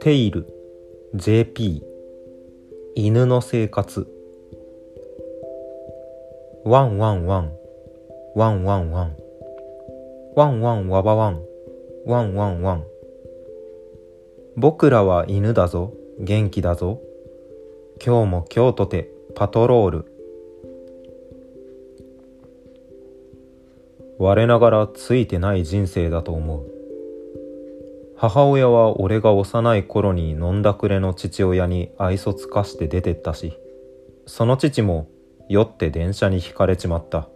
Tale-JP 犬の生活。ワンワンワンワンワンワン。ワンワンワバワンワンワンワン。僕らは犬だぞ元気だぞ。今日も今日とてパトロール。我ながらついてない人生だと思う。母親は俺が幼い頃に飲んだくれの父親に愛想つかして出てったしその父も酔って電車にひかれちまった。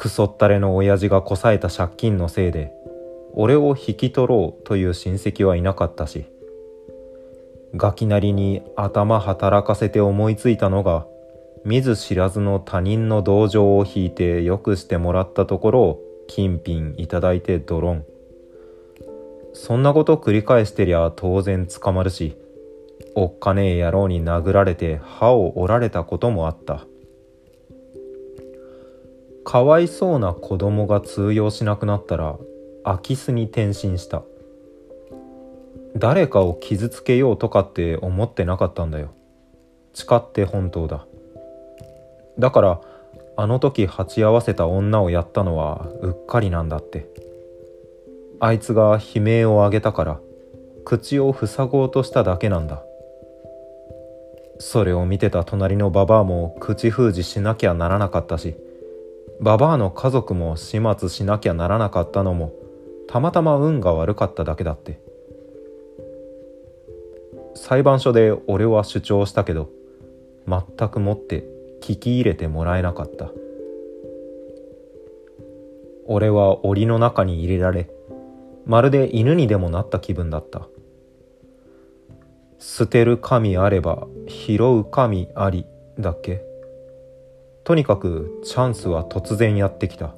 クソったれの親父がこさえた借金のせいで俺を引き取ろうという親戚はいなかったしガキなりに頭働かせて思いついたのが見ず知らずの他人の同情を引いてよくしてもらったところを金品いただいてドロン。そんなこと繰り返してりゃ当然捕まるしおっかねえ野郎に殴られて歯を折られたこともあった。かわいそうな子供が通用しなくなったら空き巣に転身した。誰かを傷つけようとかって思ってなかったんだよ。誓って本当だ。だからあの時鉢合わせた女をやったのはうっかりなんだって。あいつが悲鳴を上げたから口を塞ごうとしただけなんだ。それを見てた隣のババアも口封じしなきゃならなかったしババアの家族も始末しなきゃならなかったのもたまたま運が悪かっただけだって。裁判所で俺は主張したけど全くもって聞き入れてもらえなかった。俺は檻の中に入れられまるで犬にでもなった気分だった。捨てる神あれば拾う神ありだっけ。とにかくチャンスは突然やってきた。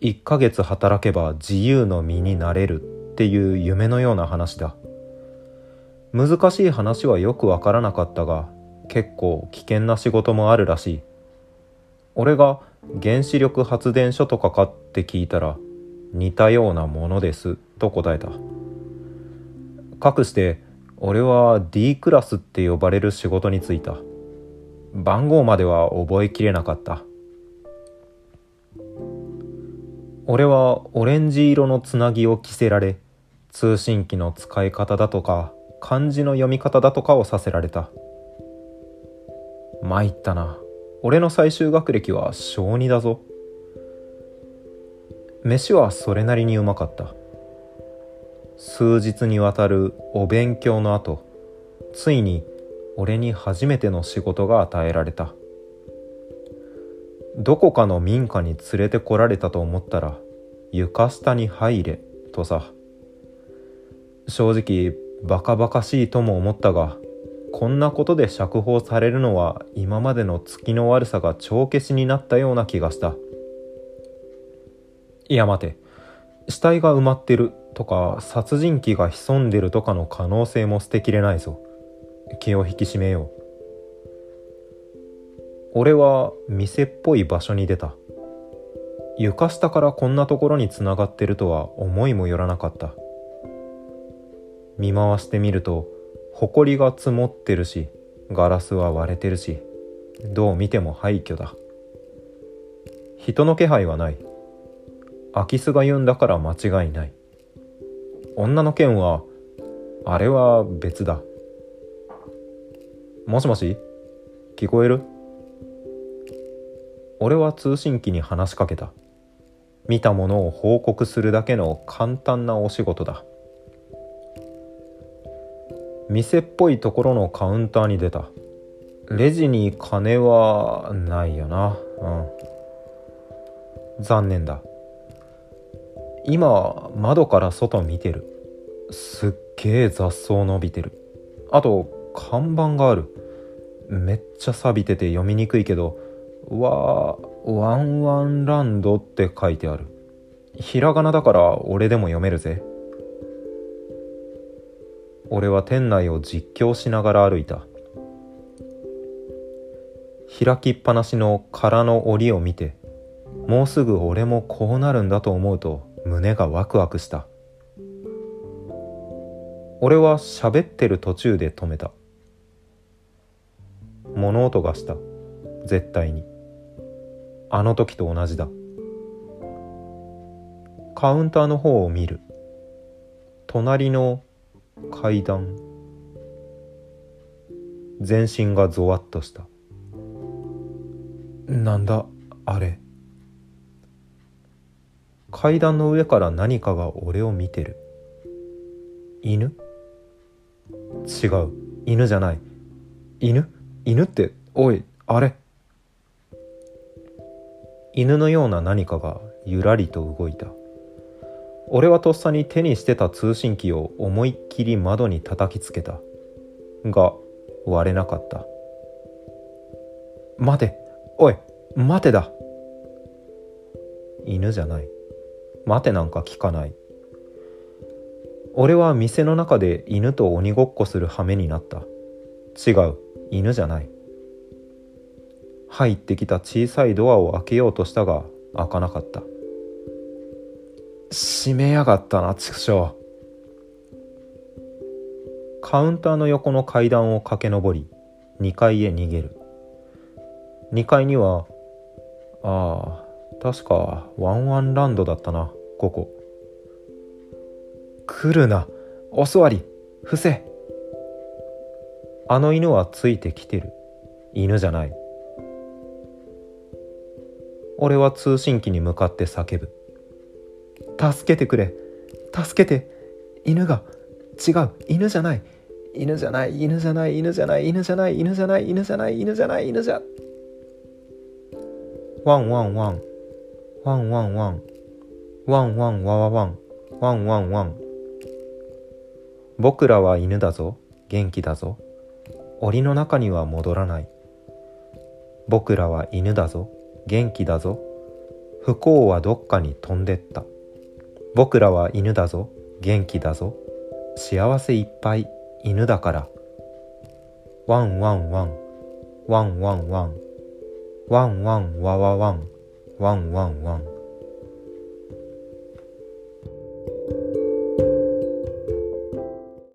1ヶ月働けば自由の身になれるっていう夢のような話だ。難しい話はよくわからなかったが結構危険な仕事もあるらしい。俺が原子力発電所とかかって聞いたら似たようなものですと答えた。かくして俺は D クラスって呼ばれる仕事に就いた。番号までは覚えきれなかった。俺はオレンジ色のつなぎを着せられ通信機の使い方だとか漢字の読み方だとかをさせられた。参ったな。俺の最終学歴は小2だぞ。飯はそれなりにうまかった。数日にわたるお勉強の後ついに俺に初めての仕事が与えられた。どこかの民家に連れてこられたと思ったら床下に入れとさ。正直バカバカしいとも思ったがこんなことで釈放されるのは今までの月の悪さが帳消しになったような気がした。いや待て。死体が埋まってるとか殺人鬼が潜んでるとかの可能性も捨てきれないぞ。気を引き締めよう。俺は店っぽい場所に出た。床下からこんなところにつながってるとは思いもよらなかった。見回してみると埃が積もってるしガラスは割れてるしどう見ても廃墟だ。人の気配はない。空き巣が言うんだから間違いない。女の件はあれは別だ。もしもし聞こえる？俺は通信機に話しかけた。見たものを報告するだけの簡単なお仕事だ。店っぽいところのカウンターに出た。レジに金はないよな。うん。残念だ。今窓から外見てる。すっげえ雑草伸びてる。あと看板がある。めっちゃ錆びてて読みにくいけどわワンワンランドって書いてある。ひらがなだから俺でも読めるぜ俺は店内を実況しながら歩いた。開きっぱなしの空の檻を見てもうすぐ俺もこうなるんだと思うと胸がワクワクした。俺は喋ってる途中で止めた。物音がした。絶対に。あの時と同じだ。カウンターの方を見る。隣の階段。全身がゾワッとした。なんだあれ。階段の上から何かが俺を見てる。犬？違う。犬じゃない。犬？犬っておいあれ。犬のような何かがゆらりと動いた。俺はとっさに手にしてた通信機を思いっきり窓に叩きつけた。が割れなかった。待ておい待てだ。犬じゃない。待てなんか聞かない。俺は店の中で犬と鬼ごっこする羽目になった。違う犬じゃない。入ってきた小さいドアを開けようとしたが開かなかった。閉めやがったな畜生。カウンターの横の階段を駆け上り2階へ逃げる。2階にはああ確かワンワンランドだったなここ。来るなお座り伏せ。あの犬はついてきてる。犬じゃない。俺は通信機に向かって叫ぶ。助けてくれ。助けて。犬が。違う。犬じゃない。犬じゃない。犬じゃない。犬じゃない。犬じゃない。犬じゃない。犬じゃない。犬じゃない。犬じゃ。ワンワンワン。ワンワンワン。ワンワンワワワン。ワンワンワン。僕らは犬だぞ。元気だぞ。檻の中には戻らない。僕らは犬だぞ。元気だぞ。不幸はどっかに飛んでった。僕らは犬だぞ。元気だぞ。幸せいっぱい犬だから。ワンワンワン。ワンワンワン。ワンワンワワワワン。ワンワンワン。